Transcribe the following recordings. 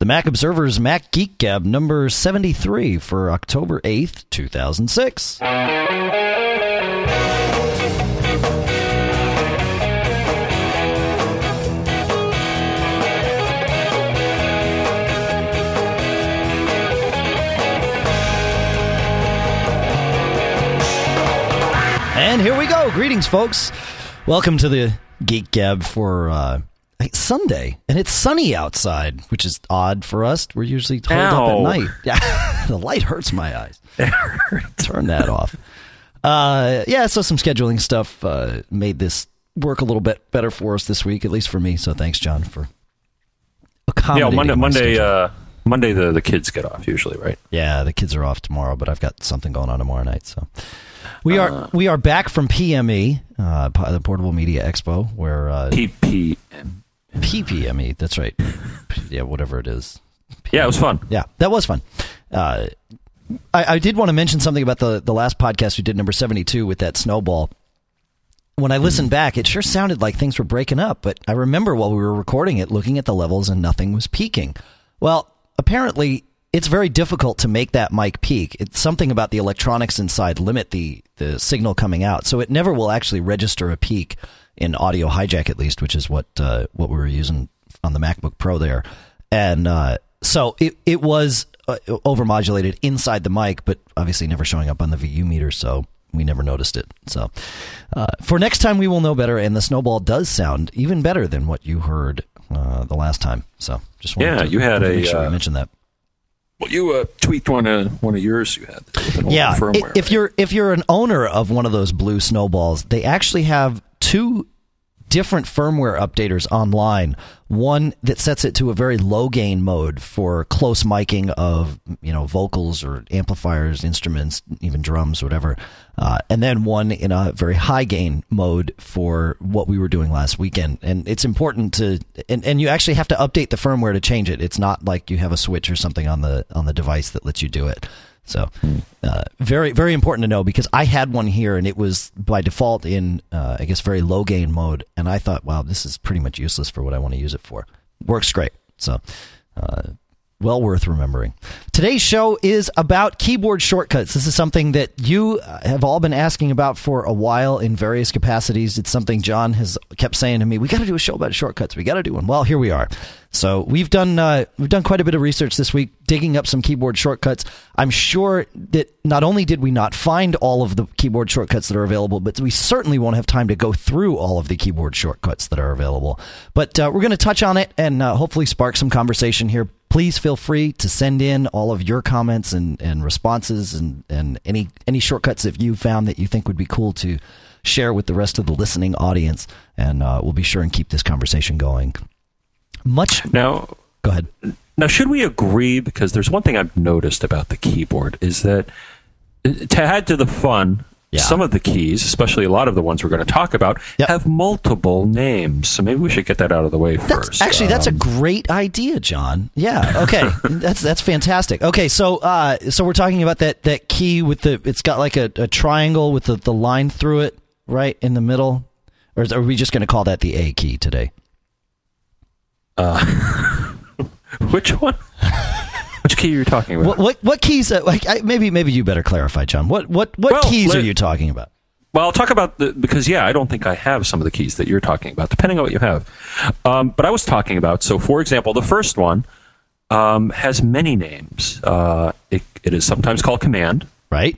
The Mac Observer's Mac Geek Gab number 73 for October 8th, 2006. And here we go. Greetings, folks. Welcome to the Geek Gab for uh, Sunday, and it's sunny outside, which is odd for us. We're usually holed up at night. Yeah, the light hurts my eyes. Turn that off. Uh, yeah, so some scheduling stuff uh, made this work a little bit better for us this week, at least for me. So thanks, John, for Yeah. Monday. Monday. Uh, Monday. The the kids get off usually, right? Yeah, the kids are off tomorrow, but I've got something going on tomorrow night. So we are Uh. we are back from PME, uh, the Portable Media Expo, where uh, PPM. PPME. That's right. Yeah, whatever it is. Yeah, it was fun. Yeah, that was fun. Uh, I, I did want to mention something about the the last podcast we did, number seventy two, with that snowball. When I listened back, it sure sounded like things were breaking up, but I remember while we were recording it, looking at the levels and nothing was peaking. Well, apparently, it's very difficult to make that mic peak. It's something about the electronics inside limit the the signal coming out, so it never will actually register a peak in audio hijack, at least, which is what uh, what we were using on the MacBook Pro there, and uh, so it it was uh, overmodulated inside the mic, but obviously never showing up on the VU meter, so we never noticed it. So uh, for next time, we will know better, and the snowball does sound even better than what you heard uh, the last time. So just wanted Yeah, to, you had wanted to a, make sure we uh, mentioned that. Well, you uh, tweaked one of one of yours. You had with an yeah firmware. i- if you're if you're an owner of one of those blue snowballs they actually have two different firmware updaters online. One that sets it to a very low gain mode for close miking of you know vocals or amplifiers instruments even drums whatever. Uh, and then one in a very high gain mode for what we were doing last weekend. And it's important to and, and you actually have to update the firmware to change it. It's not like you have a switch or something on the on the device that lets you do it so, uh, very, very important to know because I had one here and it was by default in, uh, I guess, very low gain mode. And I thought, wow, this is pretty much useless for what I want to use it for. Works great. So, uh, well worth remembering. Today's show is about keyboard shortcuts. This is something that you uh, have all been asking about for a while in various capacities. It's something John has kept saying to me. We got to do a show about shortcuts. We got to do one. Well, here we are. So we've done uh, we've done quite a bit of research this week, digging up some keyboard shortcuts. I'm sure that not only did we not find all of the keyboard shortcuts that are available, but we certainly won't have time to go through all of the keyboard shortcuts that are available. But uh, we're going to touch on it and uh, hopefully spark some conversation here. Please feel free to send in all of your comments and, and responses and, and any any shortcuts that you found that you think would be cool to share with the rest of the listening audience, and uh, we'll be sure and keep this conversation going. Much. now, Go ahead. now, should we agree? Because there's one thing I've noticed about the keyboard is that uh, to add to the fun. Yeah. Some of the keys, especially a lot of the ones we're going to talk about, Yep. have multiple names. So maybe we should get that out of the way That's, first. actually, that's a Um, great idea, John. Yeah. Okay. that's that's fantastic. Okay. So uh, so we're talking about that that key with the it's got like a, a triangle with the, the line through it right in the middle, or is- are we just going to call that the A key today? which one? which key are you talking about? What what what keys? Uh, like I, maybe maybe you better clarify, John. What what what Well, keys are you talking about? Well, I'll talk about the because yeah, I don't think I have some of the keys that you're talking about, depending on what you have. Um, but I was talking about so, for example, the first one um, has many names. Uh, it, it is sometimes called Command. Right.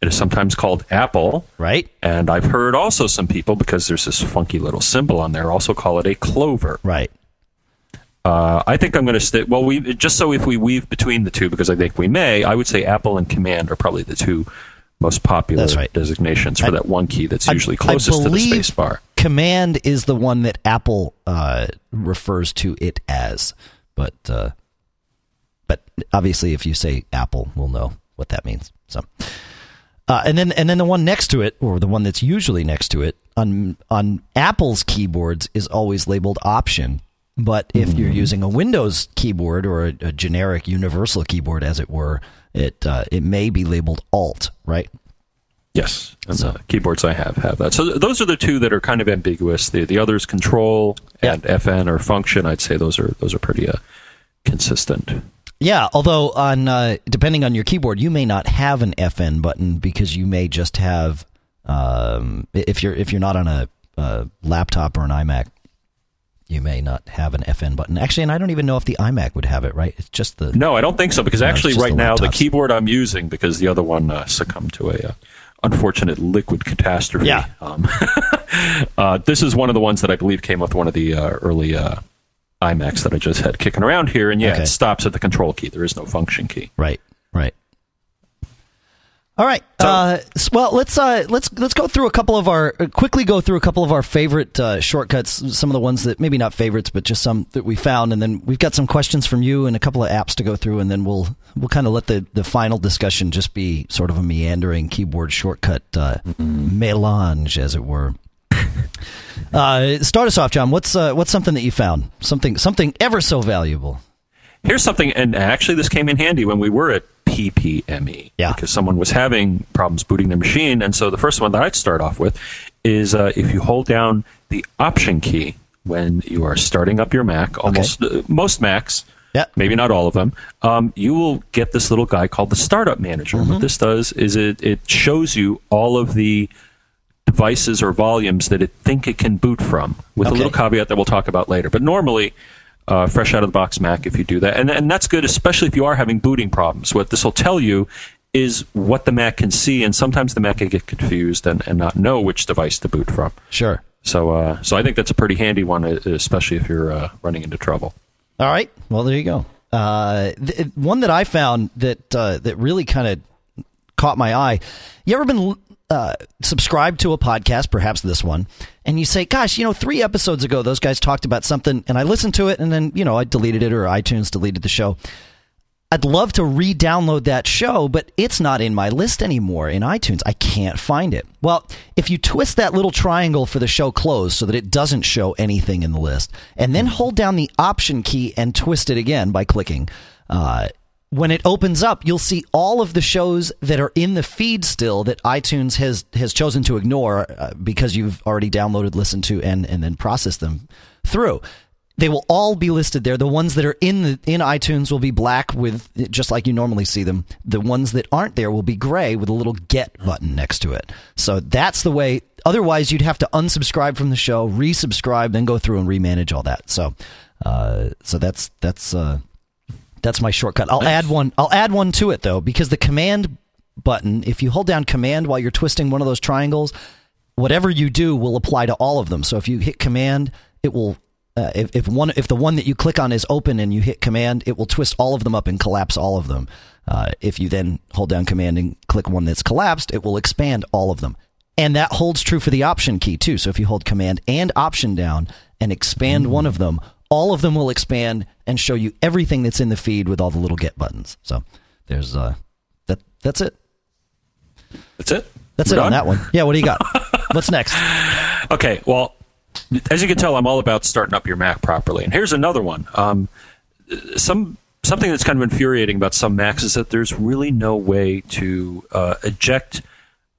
It is sometimes called Apple. Right. And I've heard also some people because there's this funky little symbol on there also call it a clover. Right. Uh, I think I'm going to stick. Well, we just so if we weave between the two, because I think we may, I would say Apple and Command are probably the two most popular right. designations for I- that one key that's I- usually closest to the space bar. Command is the one that Apple uh, refers to it as, but uh, but obviously, if you say Apple, we'll know what that means. So, uh, and then and then the one next to it, or the one that's usually next to it on on Apple's keyboards is always labeled Option. But if you're using a Windows keyboard or a, a generic universal keyboard, as it were, it uh, it may be labeled Alt, right? Yes, and So- the keyboards I have have that. So th- those are the two that are kind of ambiguous. The the others, Control and FN or Function. I'd say those are those are pretty uh, consistent. Yeah, although on uh, depending on your keyboard, you may not have an FN button because you may just have um, if you're if you're not on a, a laptop or an iMac, you may not have an FN button. Actually, and I don't even know if the iMac would have it. Right? It's just the No, I don't think so because No, actually, right the now, the keyboard I'm using because the other one uh, succumbed to a uh, unfortunate liquid catastrophe. Yeah. Um, uh, this is one of the ones that I believe came with one of the uh, early uh, iMacs that I just had kicking around here, and yeah, Okay. it stops at the control key. There is no function key. Right, right. All right. So- uh, well, let's uh, let's let's go through a couple of our uh, quickly go through a couple of our favorite uh, shortcuts. Some of the ones that maybe not favorites, but just some that we found, and then we've got some questions from you and a couple of apps to go through, and then we'll we'll kind of let the the final discussion just be sort of a meandering keyboard shortcut uh, melange, as it were. Uh, start us off, John. What's uh, what's something that you found? Something something ever so valuable. Here's something, and actually, this came in handy when we were at PPME. Yeah. Because someone was having problems booting their machine. And so the first one that I'd start off with is uh, if you hold down the Option key when you are starting up your Mac, almost uh, most Macs, Yeah. maybe not all of them, um, you will get this little guy called the Startup Manager. Mm-hmm. What this does is it, it shows you all of the devices or volumes that it think it can boot from, with Okay. a little caveat that we'll talk about later. But normally, uh, fresh out of the box Mac, if you do that, and and that's good, especially if you are having booting problems. What this will tell you is what the Mac can see, and sometimes the Mac can get confused and, and not know which device to boot from. Sure. So, uh, so I think that's a pretty handy one, uh, especially if you're uh, running into trouble. All right. Well, there you go. Uh, th- one that I found that uh, that really kind of caught my eye. You ever been uh, subscribed to a podcast, perhaps this one, and you say, "Gosh, you know, three episodes ago, those guys talked about something," and I listened to it, and then you know, I deleted it or iTunes deleted the show. I'd love to re-download that show, but it's not in my list anymore in iTunes. I can't find it. Well, if you twist that little triangle for the show closed so that it doesn't show anything in the list, and then hold down the Option key and twist it again by clicking, uh, when it opens up, you'll see all of the shows that are in the feed still that iTunes has has chosen to ignore uh, because you've already downloaded, listened to, and and then processed them through. They will all be listed there. The ones that are in the in iTunes will be black with just like you normally see them. The ones that aren't there will be gray with a little get button next to it. So that's the way. Otherwise, you'd have to unsubscribe from the show, resubscribe, then go through and remanage all that. So, uh, so that's that's uh, that's my shortcut. I'll add one. I'll add one to it though, because the command button, if you hold down command while you're twisting one of those triangles, whatever you do will apply to all of them. So if you hit command, it will. Uh, if, if one if the one that you click on is open and you hit command, it will twist all of them up and collapse all of them. Uh, if you then hold down command and click one that's collapsed, it will expand all of them. And that holds true for the option key too. So if you hold command and option down and expand one of them, all of them will expand and show you everything that's in the feed with all the little get buttons. So there's uh that that's it. That's it. That's We're it on that one. Yeah, what do you got? What's next? Okay, well, as you can tell, I'm all about starting up your Mac properly. And here's another one. Um, some something that's kind of infuriating about some Macs is that there's really no way to uh, eject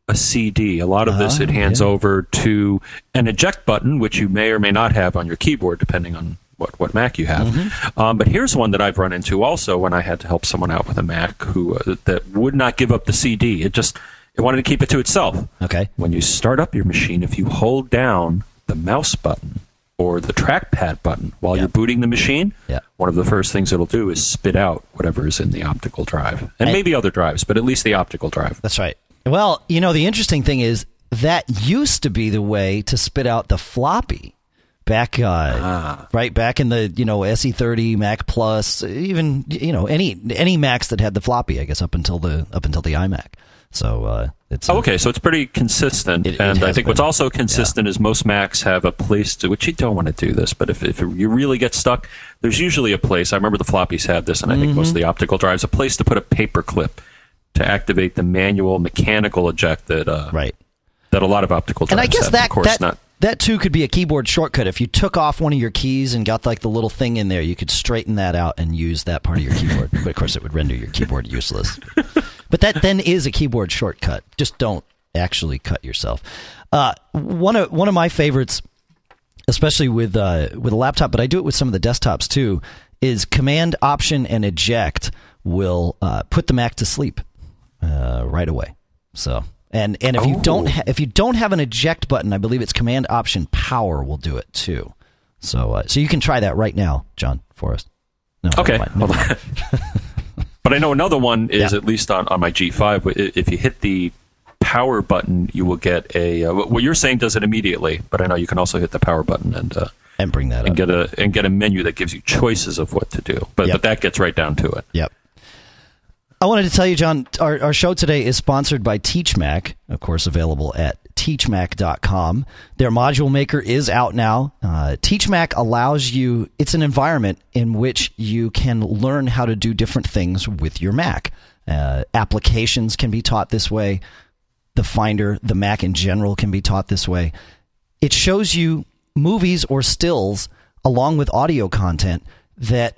a CD. A lot of this Ah, it hands yeah. over to an eject button, which you may or may not have on your keyboard, depending on what, what Mac you have. Mm-hmm. Um, but here's one that I've run into also when I had to help someone out with a Mac who uh, that would not give up the CD. It just it wanted to keep it to itself Okay. when you start up your machine, if you hold down the mouse button or the trackpad button while Yeah. you're booting the machine, Yeah. one of the first things it'll do is spit out whatever is in the optical drive. And I- maybe other drives, but at least the optical drive. That's right. Well, you know, the interesting thing is that used to be the way to spit out the floppy back uh, right back in the you know SE30 Mac Plus even you know any any Macs that had the floppy I guess up until the up until the iMac so uh, it's Oh, okay, so it's pretty consistent. It- it and I think what's been. also consistent is most Macs have a place to, which you don't want to do this, but if, if you really get stuck, there's usually a place. I remember the floppies had this, and I think most Mm-hmm. of the optical drives, a place to put a paper clip to activate the manual mechanical eject that uh, right that a lot of optical drives and I guess have. that of course that not. That too could be a keyboard shortcut if you took off one of your keys and got like the little thing in there you could straighten that out and use that part of your keyboard but of course it would render your keyboard useless but that then is a keyboard shortcut just don't actually cut yourself uh, one of one of my favorites especially with uh, with a laptop, but I do it with some of the desktops too. is Command Option and Eject will uh, put the Mac to sleep uh, right away. So and and if you don't Oh. ha- if you don't have an eject button, I believe it's Command Option Power will do it too. So uh, so you can try that right now, John, for us. No, Okay. But I know another one is Yeah. at least on, on my G5. If you hit the power button, you will get a. Uh, what you're saying does it immediately, but I know you can also hit the power button and uh, and bring that and up. get a and get a menu that gives you choices of what to do. But Yep. but that gets right down to it. Yep. I wanted to tell you, John, our, our show today is sponsored by TeachMac, of course, available at teachmac.com. Their module maker is out now. Uh, TeachMac allows you, it's an environment in which you can learn how to do different things with your Mac. Uh, applications can be taught this way. The Finder, the Mac in general, can be taught this way. It shows you movies or stills along with audio content that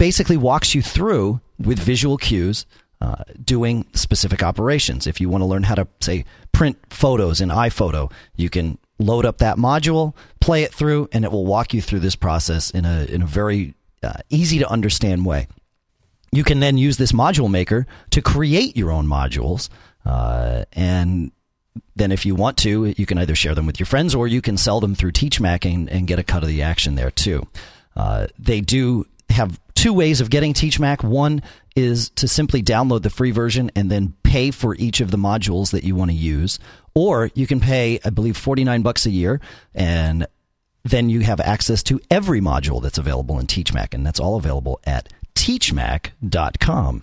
basically walks you through with visual cues uh, doing specific operations. If you want to learn how to, say, print photos in iPhoto, you can load up that module, play it through, and it will walk you through this process in a, in a very uh, easy to understand way. You can then use this module maker to create your own modules. Uh, and then, if you want to, you can either share them with your friends or you can sell them through TeachMac and, and get a cut of the action there too. Uh, they do have two ways of getting TeachMac. One is to simply download the free version and then pay for each of the modules that you want to use, or you can pay, I believe, forty nine bucks a year and then you have access to every module that's available in TeachMac, and that's all available at teachmac.com.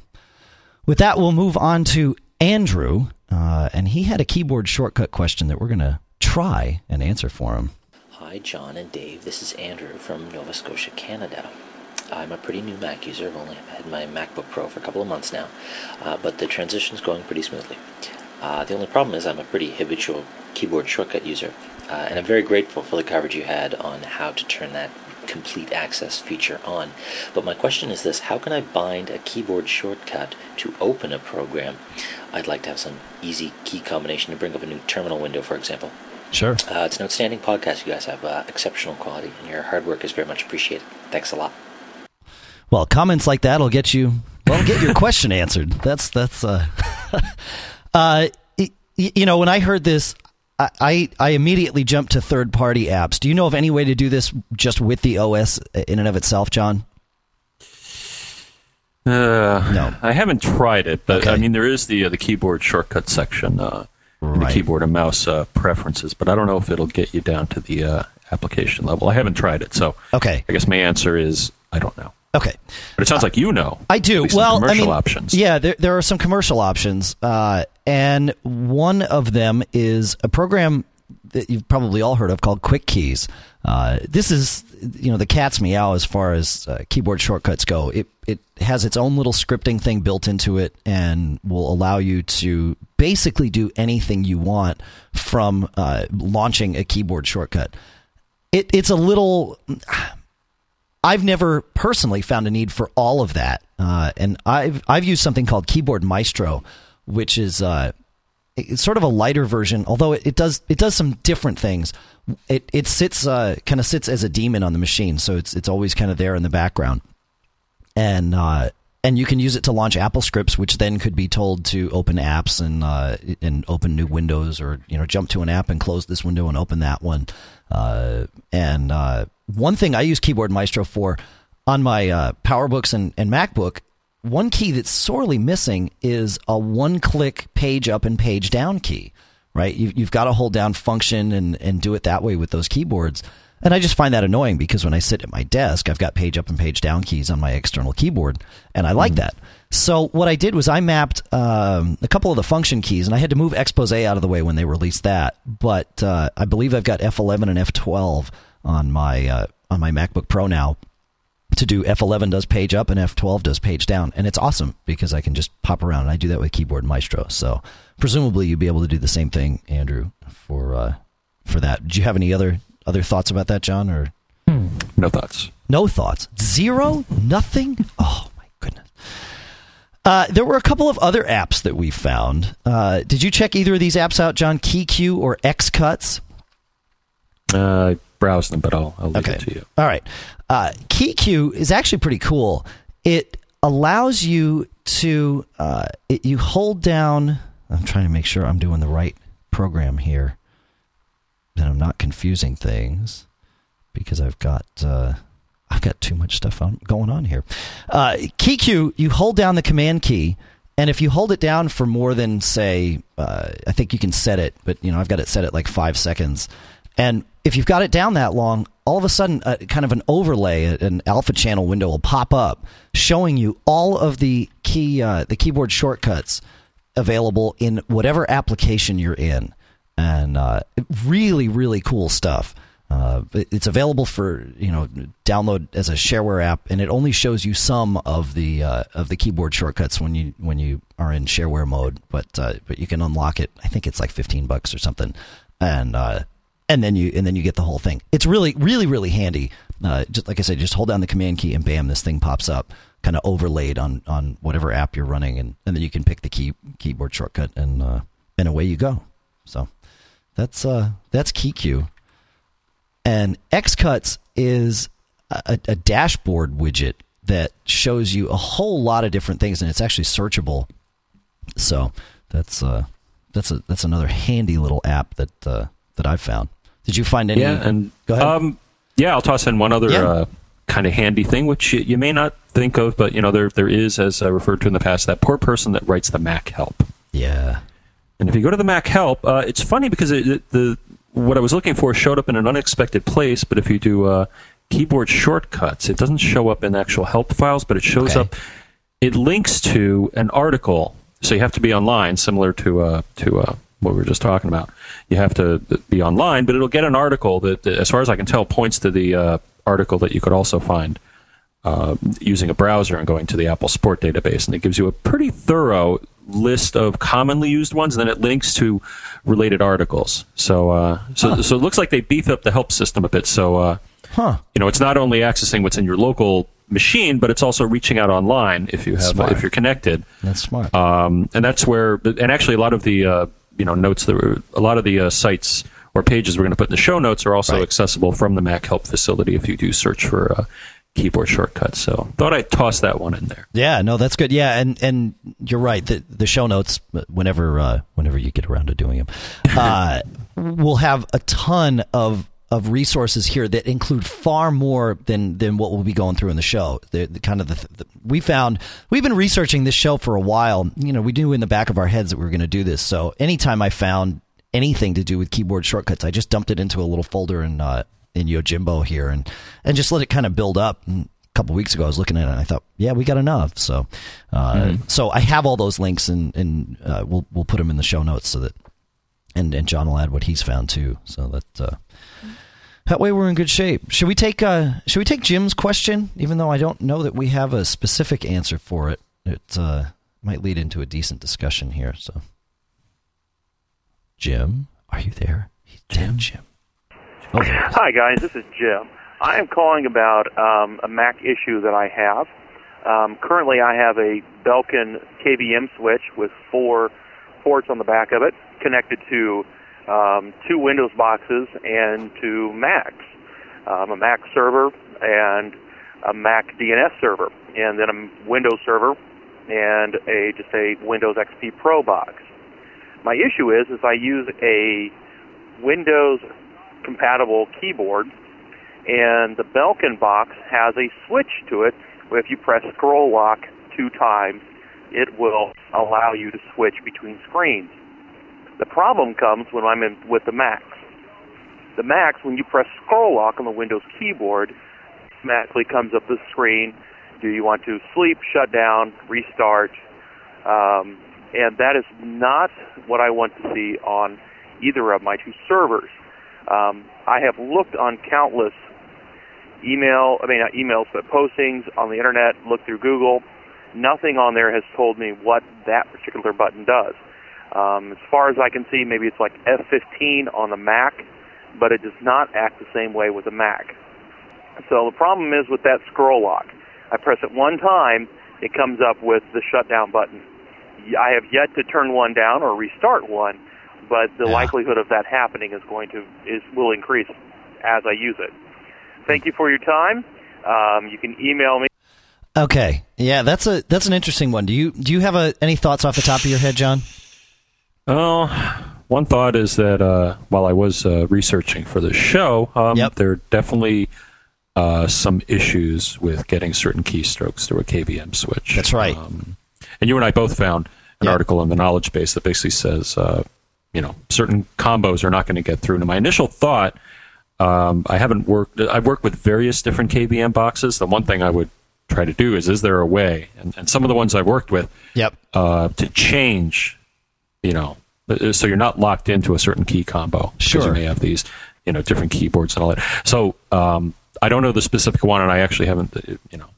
With that, we'll move on to Andrew, uh, and he had a keyboard shortcut question that we're going to try and answer for him. Hi, John and Dave. This is Andrew from Nova Scotia, Canada. I'm a pretty new Mac user. I've only had my MacBook Pro for a couple of months now, uh, but the transition's going pretty smoothly. Uh, the only problem is I'm a pretty habitual keyboard shortcut user, uh, and I'm very grateful for the coverage you had on how to turn that complete access feature on. But my question is this how can I bind a keyboard shortcut to open a program? I'd like to have some easy key combination to bring up a new terminal window, for example. Sure. Uh, it's an outstanding podcast. You guys have uh, exceptional quality, and your hard work is very much appreciated. Thanks a lot. Well, comments like that will get you well get your question answered. That's that's uh, uh you know when I heard this. I, I I immediately jumped to third party apps. Do you know of any way to do this just with the OS in and of itself, John? Uh, No. I haven't tried it, but Okay. I mean there is the uh, the keyboard shortcut section, uh, in the keyboard and mouse uh, preferences, but I don't know if it'll get you down to the uh, application level. I haven't tried it, so Okay. I guess my answer is I don't know. Okay. But it sounds like you know. I do. Well, I commercial mean, options. yeah, there, there are some commercial options, uh, and one of them is a program that you've probably all heard of called QuicKeys. Uh, this is, you know, the cat's meow as far as uh, keyboard shortcuts go. It it has its own little scripting thing built into it, and will allow you to basically do anything you want from uh, launching a keyboard shortcut. It, it's a little I've never personally found a need for all of that, uh, and I've I've used something called Keyboard Maestro, which is uh, it's sort of a lighter version. Although it, it does it does some different things. It it sits uh, kind of sits as a daemon on the machine, so it's it's always kind of there in the background, and uh, and you can use it to launch Apple scripts, which then could be told to open apps and uh, and open new windows, or you know jump to an app and close this window and open that one. Uh, and uh, one thing I use Keyboard Maestro for on my uh, PowerBooks and, and MacBook, one key that's sorely missing is a one-click page up and page down key. Right, you, you've got to hold down Function and and do it that way with those keyboards. And I just find that annoying because when I sit at my desk, I've got page up and page down keys on my external keyboard, and I like that. So what I did was I mapped um, a couple of the function keys, and I had to move Expose out of the way when they released that. But uh, I believe I've got F11 and F12 on my uh, on my MacBook Pro now to do F11 does page up and F12 does page down, and it's awesome because I can just pop around. And I do that with Keyboard Maestro. So presumably you'd be able to do the same thing, Andrew, for uh, for that. Do you have any other other thoughts about that, John, or No thoughts. no thoughts? Zero? Nothing? Oh my goodness. Uh, there were a couple of other apps that we found. Uh, did you check either of these apps out, John? KeyCue or Xcuts? Uh, browse them, but I'll, I'll leave Okay. it to you. All right. Uh, KeyCue is actually pretty cool. It allows you to uh, it, you hold down. I'm trying to make sure I'm doing the right program here, that I'm not confusing things because I've got uh, I've got too much stuff on, going on here. Uh, KeyCue, you hold down the command key. And if you hold it down for more than, say, uh, I think you can set it, but you know I've got it set at like five seconds. And if you've got it down that long, all of a sudden, uh, kind of an overlay, an alpha channel window will pop up, showing you all of the key, uh, the keyboard shortcuts available in whatever application you're in, and uh, really, really cool stuff. Uh, it's available for you know download as a shareware app, and it only shows you some of the uh, of the keyboard shortcuts when you when you are in shareware mode. But uh, but you can unlock it. I think it's like fifteen bucks or something, and uh, and then you and then you get the whole thing. It's really really really handy. Uh, just like I said, just hold down the command key and bam, this thing pops up, kind of overlaid on on whatever app you're running, and, and then you can pick the key keyboard shortcut and uh, and away you go. So that's uh that's KeyCue. And Xcuts is a, a dashboard widget that shows you a whole lot of different things, and it's actually searchable. So that's uh, that's a that's another handy little app that uh, that I've found. Did you find any? Yeah, and go ahead. Um, yeah, I'll toss in one other Yeah. uh, kind of handy thing, which you, you may not think of, but you know there there is, as I referred to in the past, that poor person that writes the Mac help. yeah, And if you go to the Mac help, uh, it's funny because it, it- the what I was looking for showed up in an unexpected place. But if you do uh, keyboard shortcuts, it doesn't show up in actual help files, but it shows Okay. up. It links to an article, so you have to be online, similar to uh, to uh, what we were just talking about. You have to be online, but it'll get an article that, that, as far as I can tell, points to the uh, article that you could also find uh, using a browser and going to the Apple Support database, and it gives you a pretty thorough list of commonly used ones, and then it links to related articles. So, uh, so, so it looks like they beef up the help system a bit. So, uh, huh? you know, it's not only accessing what's in your local machine, but it's also reaching out online if you have Smart. if you're connected. That's smart. Um, and that's where, and actually, a lot of the uh, you know notes that were, a lot of the uh, sites or pages we're going to put in the show notes are also Right. accessible from the Mac Help facility if you do search for uh, keyboard shortcuts. So thought I'd toss that one in there. Yeah, no, that's good. Yeah, and and you're right. The the show notes, whenever uh, whenever you get around to doing them, uh, will have a ton of of resources here that include far more than than what we'll be going through in the show. The, the kind of the, the we found we've been researching this show for a while. You know, we knew in the back of our heads that we were going to do this. So anytime I found anything to do with keyboard shortcuts, I just dumped it into a little folder in uh, in Yojimbo here and and just let it kind of build up. And a couple weeks ago, I was looking at it and I thought, yeah, we got enough. So uh, so I have all those links and and uh, we'll we'll put them in the show notes so that and and John will add what he's found too. So that. Uh, that way we're in good shape. Should we take uh should we take Jim's question? Even though I don't know that we have a specific answer for it. It uh, might lead into a decent discussion here, so Jim, are you there? He's Jim. Jim. Oh, there he is. Hi, guys. This is Jim. I am calling about um, a Mac issue that I have. Um, currently, I have a Belkin KVM switch with four ports on the back of it connected to um, two Windows boxes and two Macs, um, a Mac server and a Mac DNS server, and then a Windows server and a just a Windows XP Pro box. My issue is, is I use a Windows compatible keyboard, and the Belkin box has a switch to it where if you press scroll lock two times, it will allow you to switch between screens. The problem comes when I'm in with the Macs. The Macs, when you press scroll lock on the Windows keyboard, automatically comes up the screen. Do you want to sleep, shut down, restart? Um, and that is not what I want to see on either of my two servers. Um, I have looked on countless email, I mean not emails, but postings on the internet, looked through Google. Nothing on there has told me what that particular button does. Um, as far as I can see, maybe it's like F15 on the Mac, but it does not act the same way with the Mac. So the problem is with that scroll lock. I press it one time, it comes up with the shutdown button. I have yet to turn one down or restart one, but the Yeah. likelihood of that happening is going to is will increase. as I use it. Thank you for your time. Um, you can email me. Okay, yeah, that's a that's an interesting one. Do you do you have a, any thoughts off the top of your head, John? Oh, one thought is that uh, while I was uh, researching for the show, um, Yep. there are definitely uh, some issues with getting certain keystrokes through a KVM switch. That's right. Um, and you and I both found an Yeah. article in the knowledge base that basically says, uh, you know, certain combos are not going to get through. Now, my initial thought, um, I haven't worked. I've worked with various different KVM boxes. The one thing I would try to do is, is there a way? And, and some of the ones I've worked with, Yep. uh, to change, you know, uh, so you're not locked into a certain key combo. Sure. you may have these, you know, different keyboards and all that. So um, I don't know the specific one, and I actually haven't, uh, you know,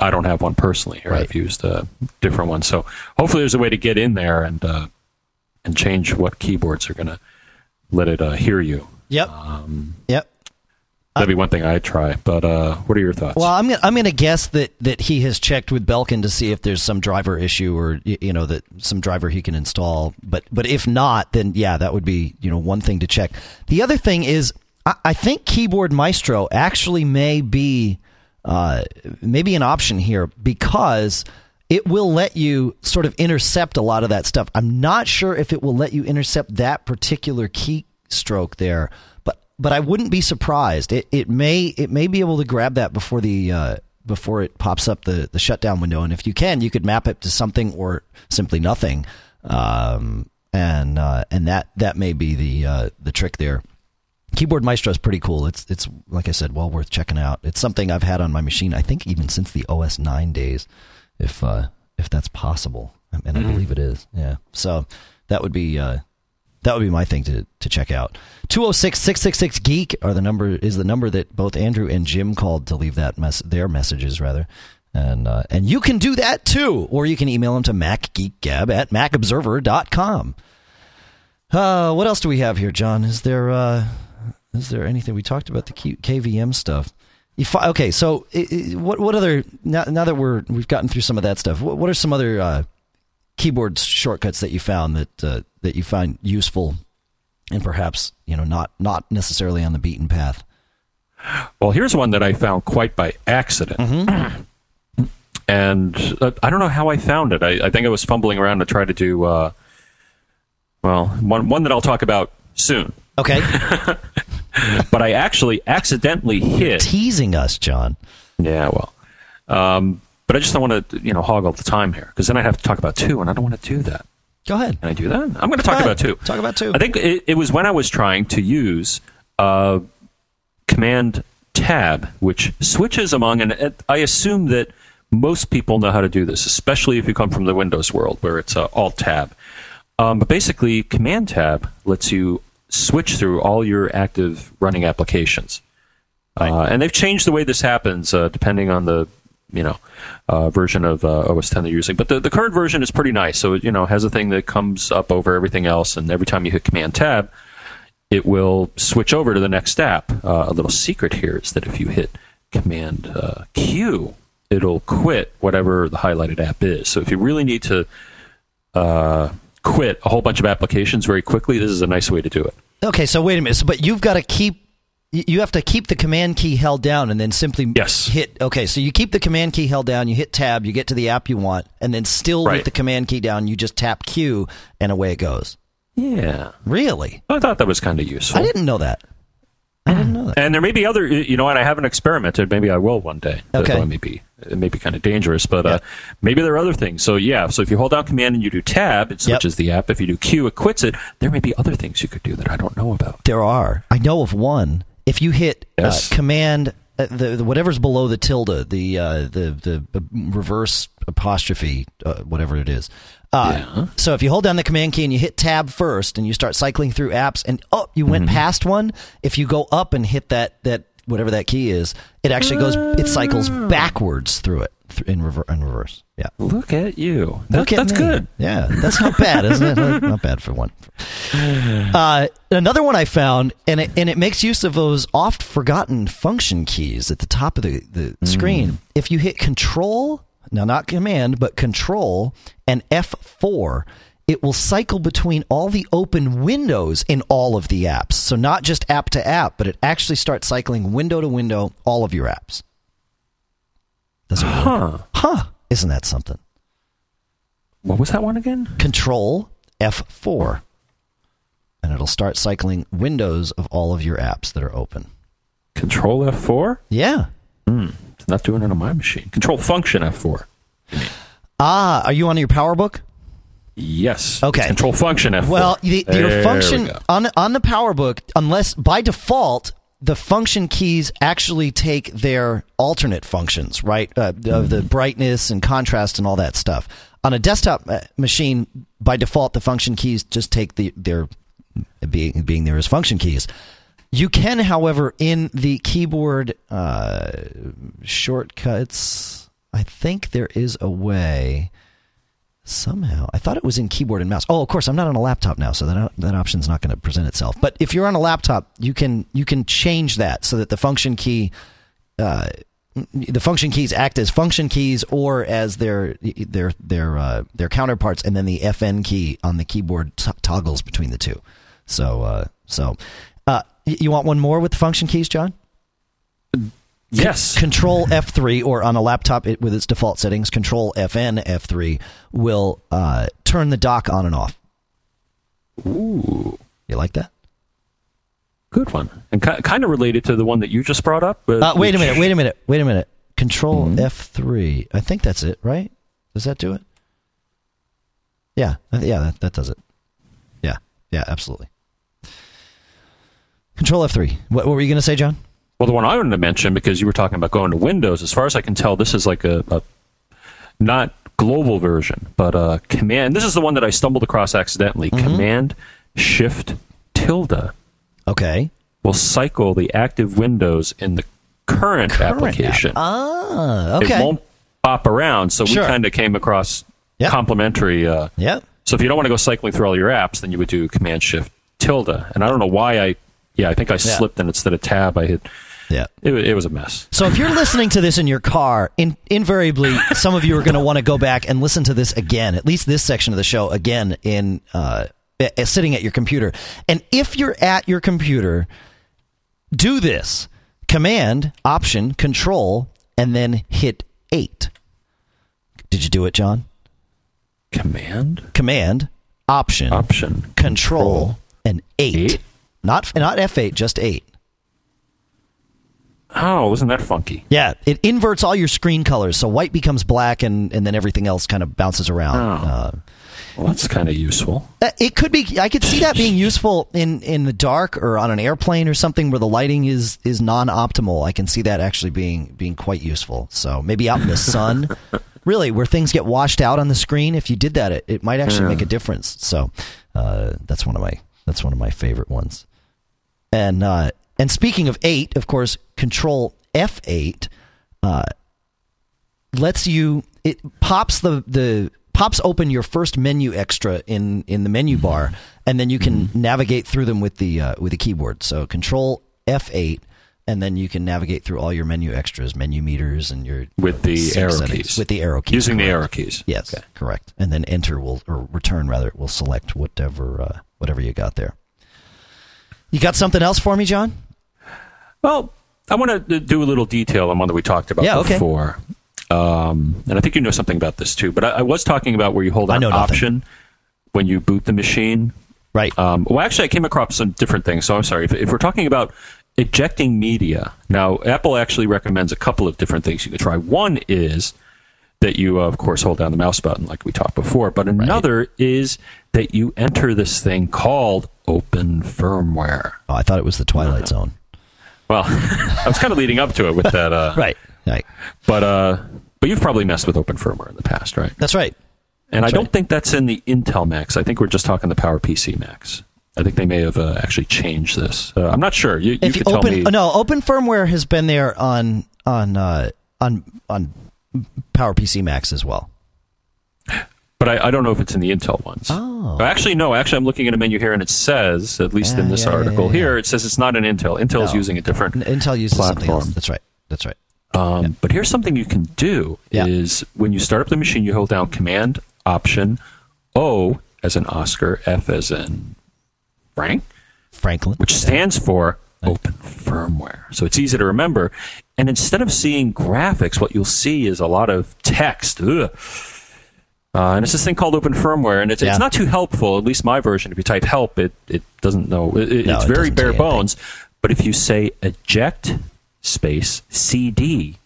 I don't have one personally here. Right. I've used a different one. So hopefully there's a way to get in there and uh, and change what keyboards are going to let it uh, hear you. Yep. Um, yep. That'd be one thing I'd try. But uh, what are your thoughts? Well, I'm gonna, I'm going to guess that, that he has checked with Belkin to see if there's some driver issue or you know that some driver he can install. But but if not, then yeah, that would be you know one thing to check. The other thing is I, I think Keyboard Maestro actually may be uh, maybe an option here because it will let you sort of intercept a lot of that stuff. I'm not sure if it will let you intercept that particular keystroke there, but I wouldn't be surprised. It it may it may be able to grab that before the uh, before it pops up the the shutdown window. And if you can, you could map it to something or simply nothing. Um, and uh, and that that may be the uh, the trick there. Keyboard Maestro is pretty cool. It's it's like I said, well worth checking out. It's something I've had on my machine. I think even since the OS nine days, if uh, if that's possible, and I believe it is. Yeah. So that would be uh, that would be my thing to to check out. 206-666 geek are the number is the number that both Andrew and Jim called to leave that mess their messages rather. And uh, and you can do that too, or you can email them to macgeekgab at macobserver.com. Uh, what else do we have here, John? Is there uh, is there anything we talked about the KVM stuff? Okay, so what what other now, now that we're we've gotten through some of that stuff, what, what are some other uh, keyboard shortcuts that you found that uh, that you find useful and perhaps you know not not necessarily on the beaten path? Well, here's one that I found quite by accident. Mm-hmm. And uh, I don't know how I found it. I, I think I was fumbling around to try to do, uh, well, one, one that I'll talk about soon. Okay, But I actually accidentally hit. teasing us, John. Yeah, well. Um, but I just don't want to, you know, hog all the time here because then I'd have to talk about two, and I don't want to do that. Go ahead. Can I do that? I'm going to talk about two. Talk about two. I think it, it was when I was trying to use uh, Command Tab, which switches among, and I assume that most people know how to do this, especially if you come from the Windows world where it's uh, Alt Tab. Um, but basically, Command Tab lets you switch through all your active running applications. Uh, and they've changed the way this happens uh, depending on the you know uh, version of uh, OS 10 that you're using. But the, the current version is pretty nice. So it you know has a thing that comes up over everything else, and every time you hit Command Tab, it will switch over to the next app. Uh, a little secret here is that if you hit Command uh, Q, it'll quit whatever the highlighted app is. So if you really need to uh, quit a whole bunch of applications very quickly, this is a nice way to do it. Okay, so wait a minute. So, but you've got to keep you have to keep the command key held down and then simply Yes. hit okay so you keep the command key held down you hit tab you get to the app you want and then still with the command key down you just tap q and away it goes Yeah, really I thought that was kind of useful. i didn't know that i didn't know that And there may be other, you know, and I haven't experimented. Maybe I will one day. Okay. Though it may be, it may be kind of dangerous, but uh, maybe there are other things. So yeah, so if you hold down Command and you do Tab, it switches the app. If you do Q, it quits it. There may be other things you could do that I don't know about. there are i know of one if you hit Yes. uh, command uh, the, the whatever's below the tilde the uh, the the reverse apostrophe uh, whatever it is uh, Yeah. So if you hold down the command key and you hit tab first and you start cycling through apps and oh you went Mm-hmm. past one, if you go up and hit that that whatever that key is, it actually goes it cycles Ah. backwards through it in rever- in reverse. Yeah. Look at you. That, Look at that's me. good. Yeah, that's not bad, isn't it? Not bad for one. Uh, another one I found, and it, and it makes use of those oft forgotten function keys at the top of the, the Mm. screen. If you hit Control, now not Command, but Control and F4, it will cycle between all the open windows in all of the apps. So not just app to app, but it actually starts cycling window to window all of your apps. Does it work? Huh. Huh. Isn't that something? What was that one again? Control F4. And it'll start cycling windows of all of your apps that are open. Control F4? Yeah. It's not doing it on my machine. Control Function F4. Ah, are you on your PowerBook? Yes. Okay. It's Control Function F4. Well, the, There your function go. on on the PowerBook, unless by default the function keys actually take their alternate functions, right? Uh, of Mm-hmm. the brightness and contrast and all that stuff. On a desktop uh, machine, by default, the function keys just take the their being being there as function keys. You can, however, in the keyboard uh, shortcuts, I think there is a way. Somehow, I thought it was in keyboard and mouse. Oh, of course, I'm not on a laptop now, so that that option's not going to present itself. But if you're on a laptop, you can you can change that so that the function key, uh, the function keys act as function keys or as their their their uh, their counterparts, and then the FN key on the keyboard t- toggles between the two. So uh, so, uh, you want one more with the function keys, John? Yes. Control F3 or on a laptop it, with its default settings, Control FN F3 will uh, turn the dock on and off. Ooh. You like that? Good one. And ki- kind of related to the one that you just brought up. Uh, wait a minute. Wait a minute. Wait a minute. Control Mm-hmm. F3. I think that's it, right? Does that do it? Yeah. Yeah. That, that does it. Yeah. Yeah. Absolutely. Control F3. What, what were you going to say, John? Well, the one I wanted to mention because you were talking about going to Windows. As far as I can tell, this is like a, a not global version, but a command. This is the one that I stumbled across accidentally. Mm-hmm. Command Shift Tilde Okay. will cycle the active windows in the current, Current application. app. Ah. Okay. It won't pop around, so Sure. we kind of came across Yep. complementary. Uh, Yep. so if you don't want to go cycling through all your apps, then you would do Command Shift Tilde. And I don't know why I. Yeah, I think I slipped and instead of tab, I hit. Yeah. It, it was a mess. So if you're listening to this in your car, in, invariably some of you are going to want to go back and listen to this again, at least this section of the show again in uh, sitting at your computer. And if you're at your computer, do this: Command, Option, Control, and then hit eight. Did you do it, John? Command Command, Option, Option Control, and eight. Eight? Not not F8, just eight. Oh, wasn't that funky? Yeah, it inverts all your screen colors, so white becomes black, and, and then everything else kind of bounces around. Oh. Uh, Well, that's kind of useful. uh, it could be. I could see that being useful in, in the dark or on an airplane or something where the lighting is is non optimal. I can see that actually being being quite useful. So maybe out in the sun, really, where things get washed out on the screen. If you did that, it, it might actually make a difference. So uh, that's one of my that's one of my favorite ones. And uh, and speaking of eight, of course, Control F eight uh, lets you it pops the the pops open your first menu extra in in the menu bar, and then you can navigate through them with the uh, with the keyboard. So Control F eight. And then you can navigate through all your menu extras, menu meters, and your With the arrow settings. keys. With the arrow keys, Using the arrow keys. Yes, Okay. correct. And then enter will or return rather will select whatever uh, whatever you got there. You got something else for me, John? Well, I want to do a little detail on one that we talked about Yeah, okay. before. Um, and I think you know something about this too. But I, I was talking about where you hold on nothing. option when you boot the machine. Right. Um, well, actually, I came across some different things. So I'm sorry. If, if we're talking about ejecting media, now Apple actually recommends a couple of different things you could try. One is that you, uh, of course, hold down the mouse button like we talked before. But another is that you enter this thing called Open Firmware. oh, I thought it was the Twilight Zone. Well, I was kind of leading up to it with that. Uh, Right. Right. But uh, but you've probably messed with Open Firmware in the past, right? That's right. And I don't right. think that's in the Intel Macs. I think we're just talking the PowerPC Macs. I think they may have uh, actually changed this. Uh, I'm not sure. You, you if you open me. no open firmware has been there on on uh, on on PowerPC Macs as well. But I, I don't know if it's in the Intel ones. Oh. Actually, no. Actually, I'm looking at a menu here, and it says, at least Yeah, in this yeah, article yeah, here, it says it's not an Intel. Intel's No. using a different Intel uses something else. platform. That's right. That's right. Um, But here's something you can do: is when you start up the machine, you hold down Command Option O as an Oscar, F as in Frank, Franklin. which stands for open firmware. So it's easy to remember. And instead of seeing graphics, what you'll see is a lot of text. Ugh. Uh, and it's this thing called open firmware, and it's, Yeah. it's not too helpful. At least my version, if you type help, it, it doesn't know. It, No, it's it very bare bones. But if you say eject space CD,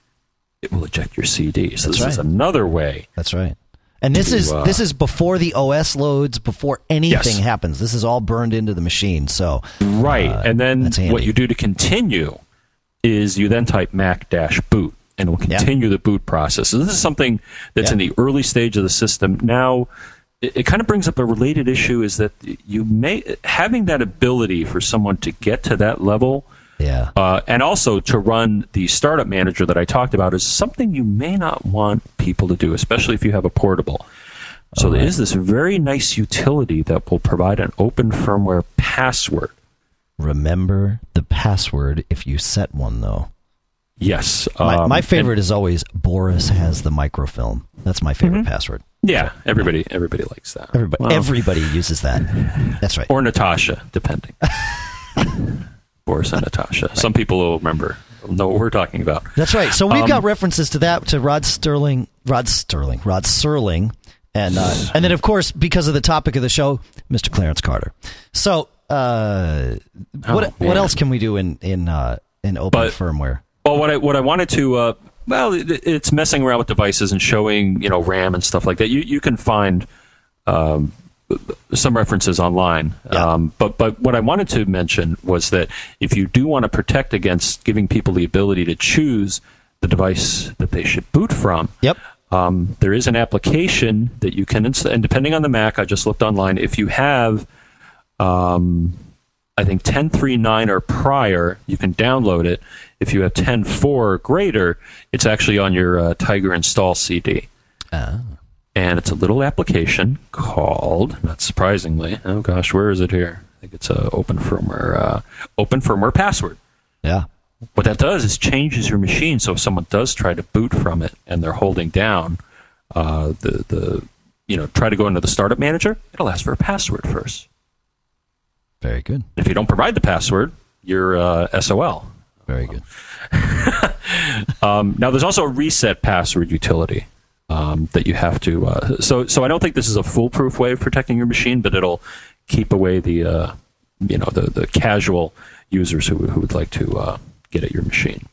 it will eject your CD. So That's this is another way. That's right. And this To, is uh, this is before the OS loads, before anything Yes. happens. This is all burned into the machine. So Right. and then Uh, that's handy. what you do to continue is you then type mac dash boot and it will Yeah. continue the boot process. So this is something that's Yeah. in the early stage of the system. Now, it, it kind of brings up a related issue is that you may having that ability for someone to get to that level yeah, uh, and also to run the startup manager that I talked about is something you may not want people to do, especially if you have a portable. So there is this very nice utility that will provide an open firmware password. remember the password if you set one though. Yes, My, um, my and- favorite is always Boris has the microfilm. That's my favorite password. yeah, everybody everybody likes that. Everybody Well, everybody uses that. That's right. or Natasha, depending. Boris and Natasha. Some people will remember, know what we're talking about. That's right. So we've Um, got references to that to Rod Sterling, Rod Sterling, Rod Serling, and uh, and then of course because of the topic of the show, Mr. Clarence Carter. So uh, what Oh, what else can we do in in uh, in open But- firmware? Well, what I what I wanted to uh, well, it, it's messing around with devices and showing you know RAM and stuff like that. You you can find um, some references online. Yeah. Um, but but what I wanted to mention was that if you do want to protect against giving people the ability to choose the device that they should boot from, Yep. um, there is an application that you can install, and depending on the Mac, I just looked online. If you have, um, I think 10.3.9 or prior, you can download it. If you have 10.4 or greater, it's actually on your uh, Tiger install CD. Ah. And it's a little application called, not surprisingly, oh gosh, where is it here? I think it's a open firmware, uh, open firmware password. Yeah. What that does is changes your machine. So if someone does try to boot from it and they're holding down uh, the the you know try to go into the startup manager, it'll ask for a password first. Very good. If you don't provide the password, you're uh, SOL. Very good. Um, now there's also a reset password utility um, that you have to. Uh, so so I don't think this is a foolproof way of protecting your machine, but it'll keep away the uh, you know the the casual users who who would like to uh, get at your machine.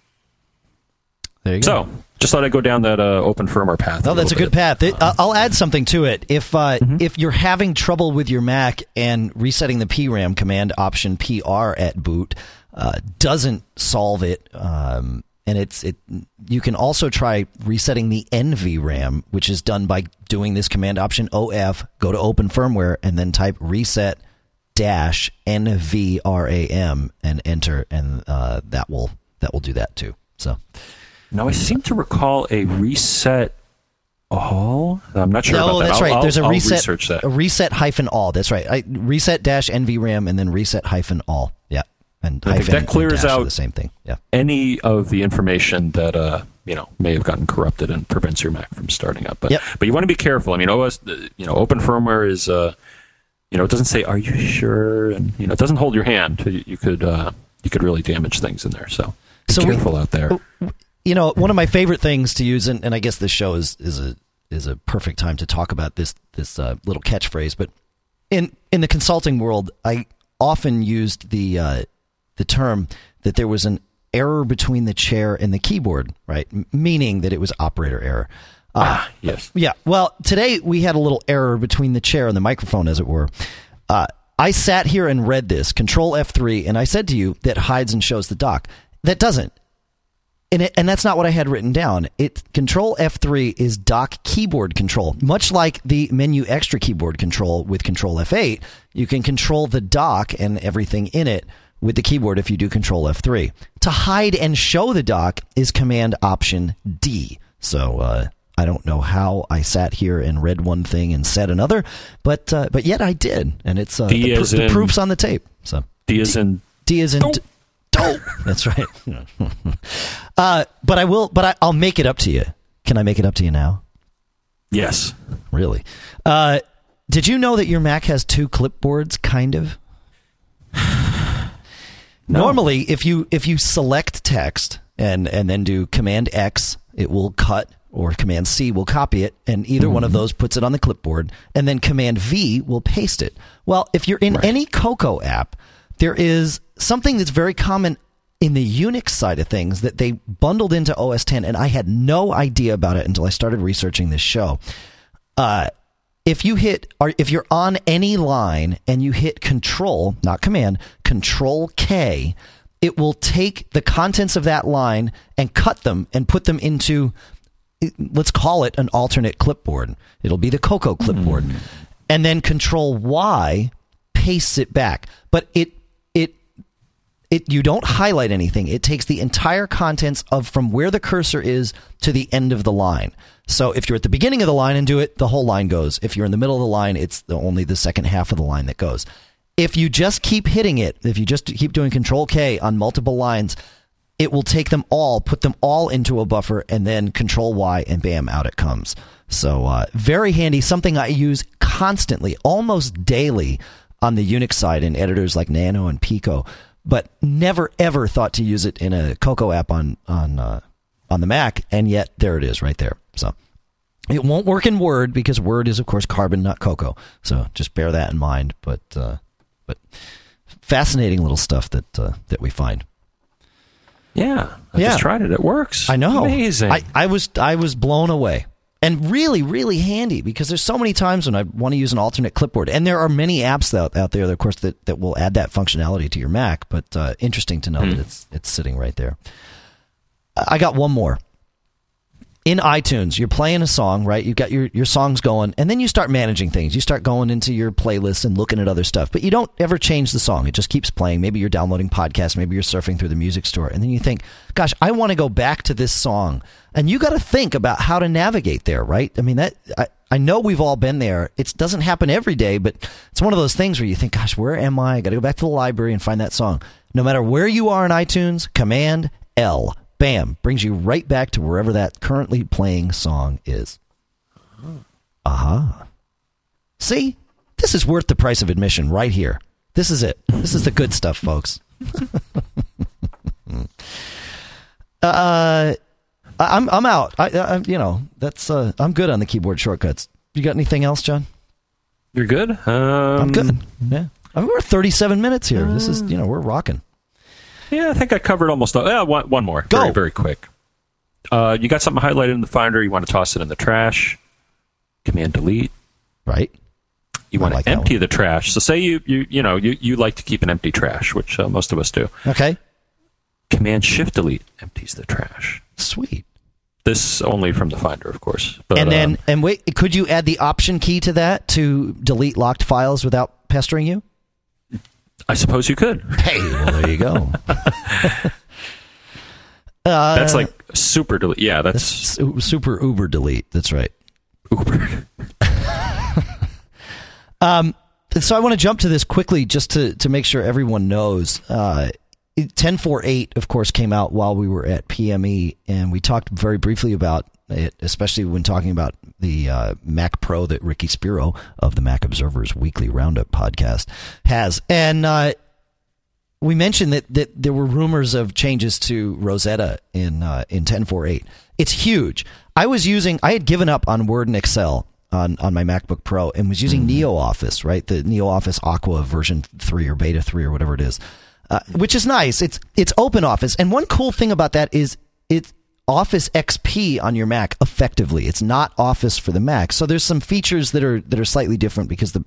There you go. So just thought I'd go down that uh, open firmware path. Oh, that's a good bit. path. It, uh, I'll add something to it. If uh, Mm-hmm. if you're having trouble with your Mac and resetting the PRAM command option PR at boot uh, doesn't solve it, um, and it's it, you can also try resetting the NVRAM, which is done by doing this command option OF, go to Open Firmware, and then type reset dash NVRAM and enter, and uh, that will that will do that too. So. Now I seem to recall a reset all. I'm not sure no, about that. that's I'll- right. I'll- There's a I'll reset. research that. A reset hyphen all. That's right. I, reset dash NVRAM and then reset hyphen all. Yeah, and I think that clears out- the same thing. Yeah. Any of the information that uh, you know may have gotten corrupted and prevents your Mac from starting up. But Yep. but you want to be careful. I mean, OS, uh, you know, open firmware is. Uh, you know, it doesn't say "Are you sure?" and you know, it doesn't hold your hand. You, you could uh, you could really damage things in there. So be So we- careful out there. You know, one of my favorite things to use, and, and I guess this show is is a is a perfect time to talk about this this uh, little catchphrase. But in in the consulting world, I often used the uh, the term that there was an error between the chair and the keyboard, right? M- meaning that it was operator error. ah, yes. Yeah. Well, today we had a little error between the chair and the microphone, as it were. Uh, I sat here and read this, Control F3, and I said to you that hides and shows the dock. That doesn't. And, it, and that's not what I had written down. It Control F3 is dock keyboard control. Much like the menu extra keyboard control with Control F8, you can control the dock and everything in it with the keyboard if you do Control F3. To hide and show the dock is Command Option D. So uh, I don't know how I sat here and read one thing and said another, but uh, but yet I did, and it's uh, the, as the proof's on the tape. So D is in D is in Dope. d- dope. That's right. uh, but I will. But I, I'll make it up to you. Can I make it up to you now? yes. Really? Uh, did you know that your Mac has two clipboards? Kind of. Normally, if you if you select text and and then do Command X, it will cut, or Command C will copy it, and either one of Mm-hmm. those puts it on the clipboard, and then Command V will paste it. Well, if you're in Right. any Cocoa app, there is something that's very common in the Unix side of things that they bundled into OS 10, and I had no idea about it until I started researching this show. Uh, if you hit or if you're on any line and you hit control not command control k it will take the contents of that line and cut them and put them into let's call it an alternate clipboard. It'll be the cocoa hmm. clipboard. And then control y pastes it back. But it it it you don't highlight anything. It takes the entire contents of from where the cursor is to the end of the line so if you're at the beginning of the line and do it the whole line goes. If you're in the middle of the line it's the, only the second half of the line that goes. If you just keep hitting it if you just keep doing control k on multiple lines it will take them all put them all into a buffer and then control y and bam out it comes. So uh, very handy. Something i use constantly almost daily on the unix side in editors like nano and pico but never ever thought to use it in a cocoa app on on uh, on the mac and yet there it is right there so it won't work in word because word is of course carbon not cocoa so just bear that in mind but uh, but fascinating little stuff that uh, that we find Yeah, I Yeah. just tried it. It works. I know. Amazing. I, I was I was blown away. And really, really handy because there's so many times when I want to use an alternate clipboard, and there are many apps out, out there, of course, that, that will add that functionality to your Mac. But uh, interesting to know that it's it's sitting right there. I got one more. In iTunes, you're playing a song, right? You've got your, your songs going, and then you start managing things. You start going into your playlist and looking at other stuff, but you don't ever change the song. It just keeps playing. Maybe you're downloading podcasts, maybe you're surfing through the music store, and then you think, gosh, I want to go back to this song. And you got to think about how to navigate there, right? I mean, that I, I know we've all been there. It doesn't happen every day, but it's one of those things where you think, gosh, where am I? I got to go back to the library and find that song. No matter where you are in iTunes, Command L bam, brings you right back to wherever that currently playing song is. Aha. See? This is worth the price of admission right here. This is it. This is the good stuff, folks. uh, I'm I'm out. I, I you know that's uh, I'm good on the keyboard shortcuts. You got anything else, John? You're good. Um, I'm good. Yeah, I mean, we're 37 minutes here. This is you know we're rocking. Yeah, I think I covered almost. All, yeah, one, one more. Go. Very, very quick. Uh, you got something highlighted in the Finder. You want to toss it in the trash. Command delete. Right. You want like to empty the trash. So say you you you know you, you like to keep an empty trash, which uh, most of us do. Okay. Command Shift Delete empties the trash. Sweet. This only from the Finder, of course. But, and then um, and wait, could you add the option key to that to delete locked files without pestering you? I suppose you could. Hey, well there you go. uh, That's like super delete. Yeah, that's su- super Uber delete. That's right. Uber. um, So I want to jump to this quickly just to, to make sure everyone knows. Uh, 1048, of course, came out while we were at PME, and we talked very briefly about it, especially when talking about the uh, Mac Pro that Ricky Spiro of the Mac Observer's Weekly Roundup podcast has. And uh, we mentioned that, that there were rumors of changes to Rosetta in uh, in 1048. It's huge. I was using, I had given up on Word and Excel on, on my MacBook Pro and was using NeoOffice, right? The NeoOffice Aqua version three or beta three or whatever it is, uh, which is nice. It's it's Open Office, and one cool thing about that is it's Office XP on your Mac effectively. It's not Office for the Mac, so there's some features that are that are slightly different because the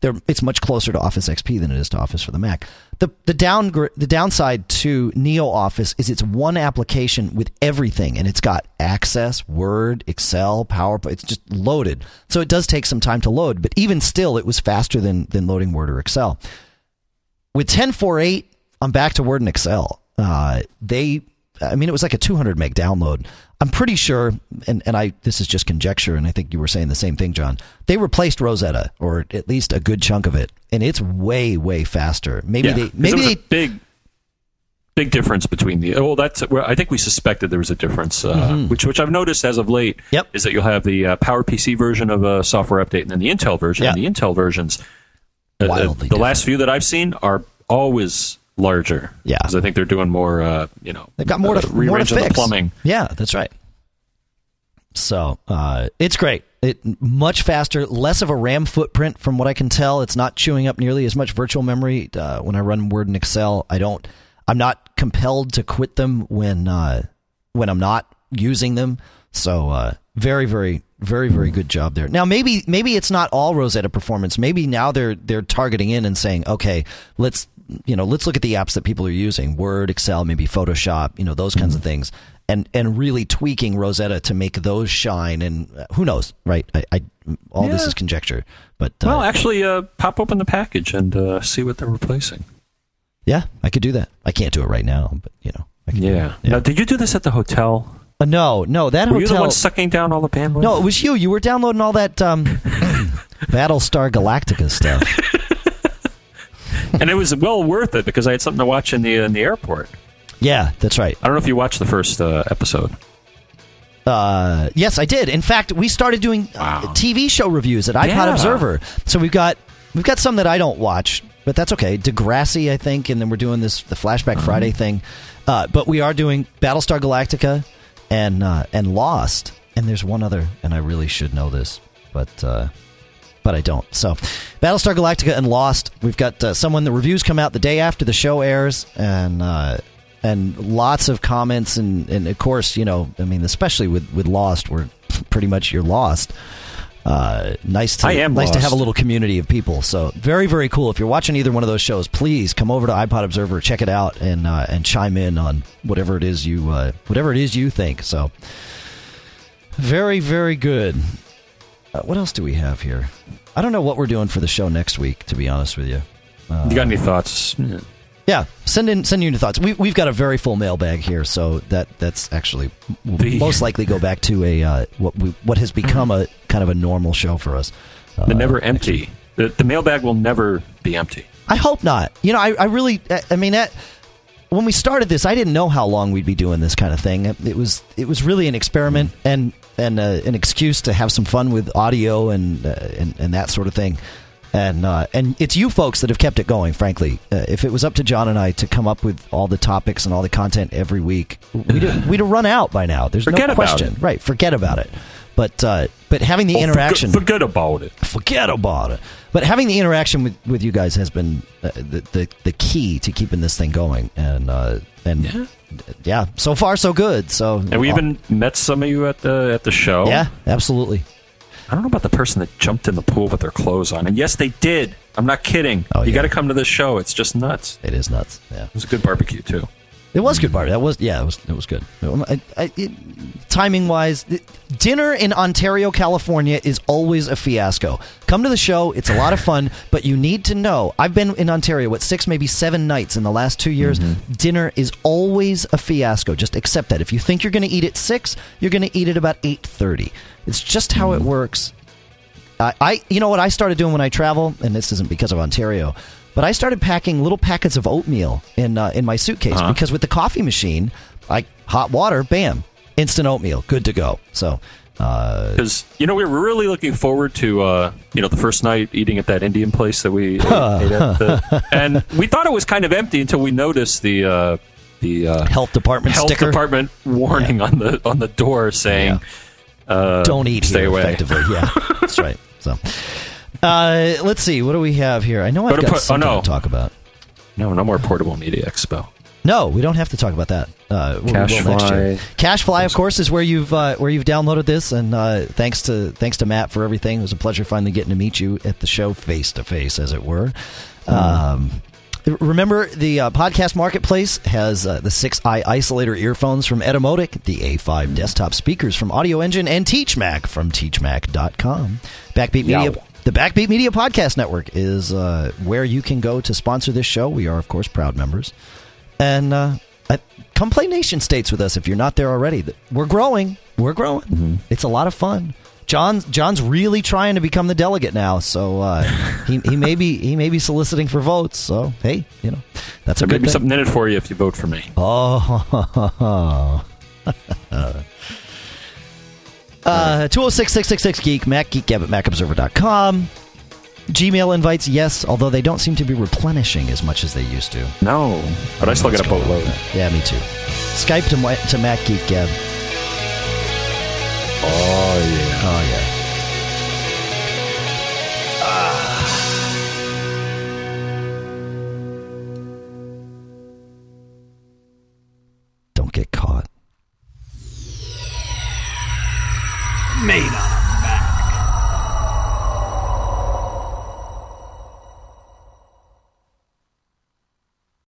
they're, it's much closer to Office XP than it is to Office for the Mac. The the down the downside to Neo Office is it's one application with everything, and it's got Access, Word, Excel, PowerPoint. It's just loaded, so it does take some time to load. But even still, it was faster than than loading Word or Excel. With 10.4.8, I'm back to Word and Excel. Uh, they, I mean, it was like a 200 meg download. I'm pretty sure, and, and I this is just conjecture, and I think you were saying the same thing, John. They replaced Rosetta, or at least a good chunk of it, and it's way way faster. Maybe yeah, they maybe they a big. big difference between the. Oh, that's. Well, I think we suspected there was a difference, uh, which which I've noticed as of late. Mm-hmm. Yep. Is that you'll have the uh, PowerPC version of a software update and then the Intel version. Yeah. And the Intel versions, uh, the last few that I've seen are always larger. Yeah. because I think they're doing more. Uh, you know, They've got more uh, to more to fix. the plumbing. Yeah, that's right. So uh, it's great. It much faster, less of a RAM footprint from what I can tell. It's not chewing up nearly as much virtual memory. Uh, when I run Word and Excel, I don't. I'm not compelled to quit them when uh, when I'm not using them. So uh, very, very, very, very good job there. Now maybe maybe it's not all Rosetta performance. Maybe now they're they're targeting in and saying, okay, let's you know let's look at the apps that people are using, Word, Excel, maybe Photoshop, you know those kinds of things, and and really tweaking Rosetta to make those shine. And uh, who knows, right? I, I all this is conjecture, but uh, Well, actually, uh, pop open the package and uh, see what they're replacing. yeah, I could do that. I can't do it right now, but you know, do Yeah. Now, did you do this at the hotel? Uh, no, no, that Were you the hotel. one sucking down all the bandwidth? No, it was you. You were downloading all that um, Battlestar Galactica stuff. and it was well worth it because I had something to watch in the in the airport. Yeah, that's right. I don't know if you watched the first uh, episode. Uh, yes, I did. In fact, we started doing uh, Wow. TV show reviews at iPod Yeah. Observer. So we've got we've got some that I don't watch, but that's okay. Degrassi, I think, and then we're doing this the Flashback Uh-huh. Friday thing. Uh, but we are doing Battlestar Galactica and uh, and Lost, and there's one other, and I really should know this, but. But I don't. So, Battlestar Galactica and Lost. We've got uh, someone. The reviews come out the day after the show airs, and uh, and lots of comments, and, and of course, you know, I mean, especially with with Lost, we're pretty much you're lost. Uh, nice to I am nice to have a little community of people. So very very cool. If you're watching either one of those shows, please come over to iPod Observer, check it out, and uh, and chime in on whatever it is you uh, whatever it is you think. So very very good. Uh, what else do we have here? I don't know what we're doing for the show next week. To be honest with you, you got any thoughts? yeah, send in send in your thoughts. We, we've got a very full mailbag here, so that that's actually The- most likely go back to a uh, what we what has become a kind of a normal show for us. Uh, The never empty. The, the mailbag will never be empty. I hope not. You know, I, I really, I- I mean, that, when we started this, I didn't know how long we'd be doing this kind of thing. It was, it was really an experiment and and uh, an excuse to have some fun with audio and uh, and, and that sort of thing. And uh, and it's you folks that have kept it going. Frankly, uh, if it was up to John and I to come up with all the topics and all the content every week, we'd have, we'd have run out by now. There's Forget no about question, it. right? Forget about it. But uh, but having the Oh, interaction, Forget, about it. forget about it. But having the interaction with, with you guys has been uh, the, the the key to keeping this thing going, and uh, and Yeah. yeah. so far so good. So And we even met some of you at the at the show. yeah, absolutely. I don't know about the person that jumped in the pool with their clothes on. And yes, they did. I'm not kidding. Oh, you yeah. got to come to this show. It's just nuts. It is nuts. Yeah, It was a good barbecue too. It was good party. That was yeah, it was it was good. I, I, it, timing wise, dinner in Ontario, California is always a fiasco. Come to the show; it's a lot of fun, but you need to know. I've been in Ontario what six, maybe seven nights in the last two years. Mm-hmm. Dinner is always a fiasco. Just accept that. If you think you're going to eat at six, you're going to eat at about eight thirty. It's just how it mm-hmm. works. I, I, you know what I started doing when I travel, and this isn't because of Ontario, but I started packing little packets of oatmeal in uh, in my suitcase Uh-huh. because with the coffee machine, like hot water, bam, instant oatmeal, good to go. So, uh, Because you know we were really looking forward to uh, you know the first night eating at that Indian place that we ate at, the, and we thought it was kind of empty until we noticed the uh, the uh, health department health sticker. department warning on the on the door saying uh, Don't eat stay here, away. effectively. Yeah, that's right. So, uh, let's see, what do we have here? I know I've got oh, something no. to talk about. No, no more portable media expo. No, we don't have to talk about that. Uh, we will next CacheFly. CacheFly, of course, is where you've uh, where you've downloaded this, and uh, thanks to thanks to Matt for everything. It was a pleasure finally getting to meet you at the show face to face, as it were. Um, remember, the uh, podcast marketplace has uh, the six eye isolator earphones from Etymotic, the A5 desktop speakers from Audio Engine, and TeachMac from TeachMac.com. Backbeat Media. Yow. The Backbeat Media Podcast Network is uh, where you can go to sponsor this show. We are, of course, proud members. And uh, I, come play nation states with us if you're not there already. We're growing. We're growing. It's a lot of fun. John John's really trying to become the delegate now, so uh, he he may be he may be soliciting for votes. So hey, you know that's a There may be thing. something in it for you if you vote for me. Oh. uh, 206 Geek, Mac Geek Gab at MacObserver.com. Gmail invites, yes, although they don't seem to be replenishing as much as they used to. No, but I still get a boatload. Yeah, me too. Skype to, to Mac Geek Gab. Oh yeah. Oh, yeah.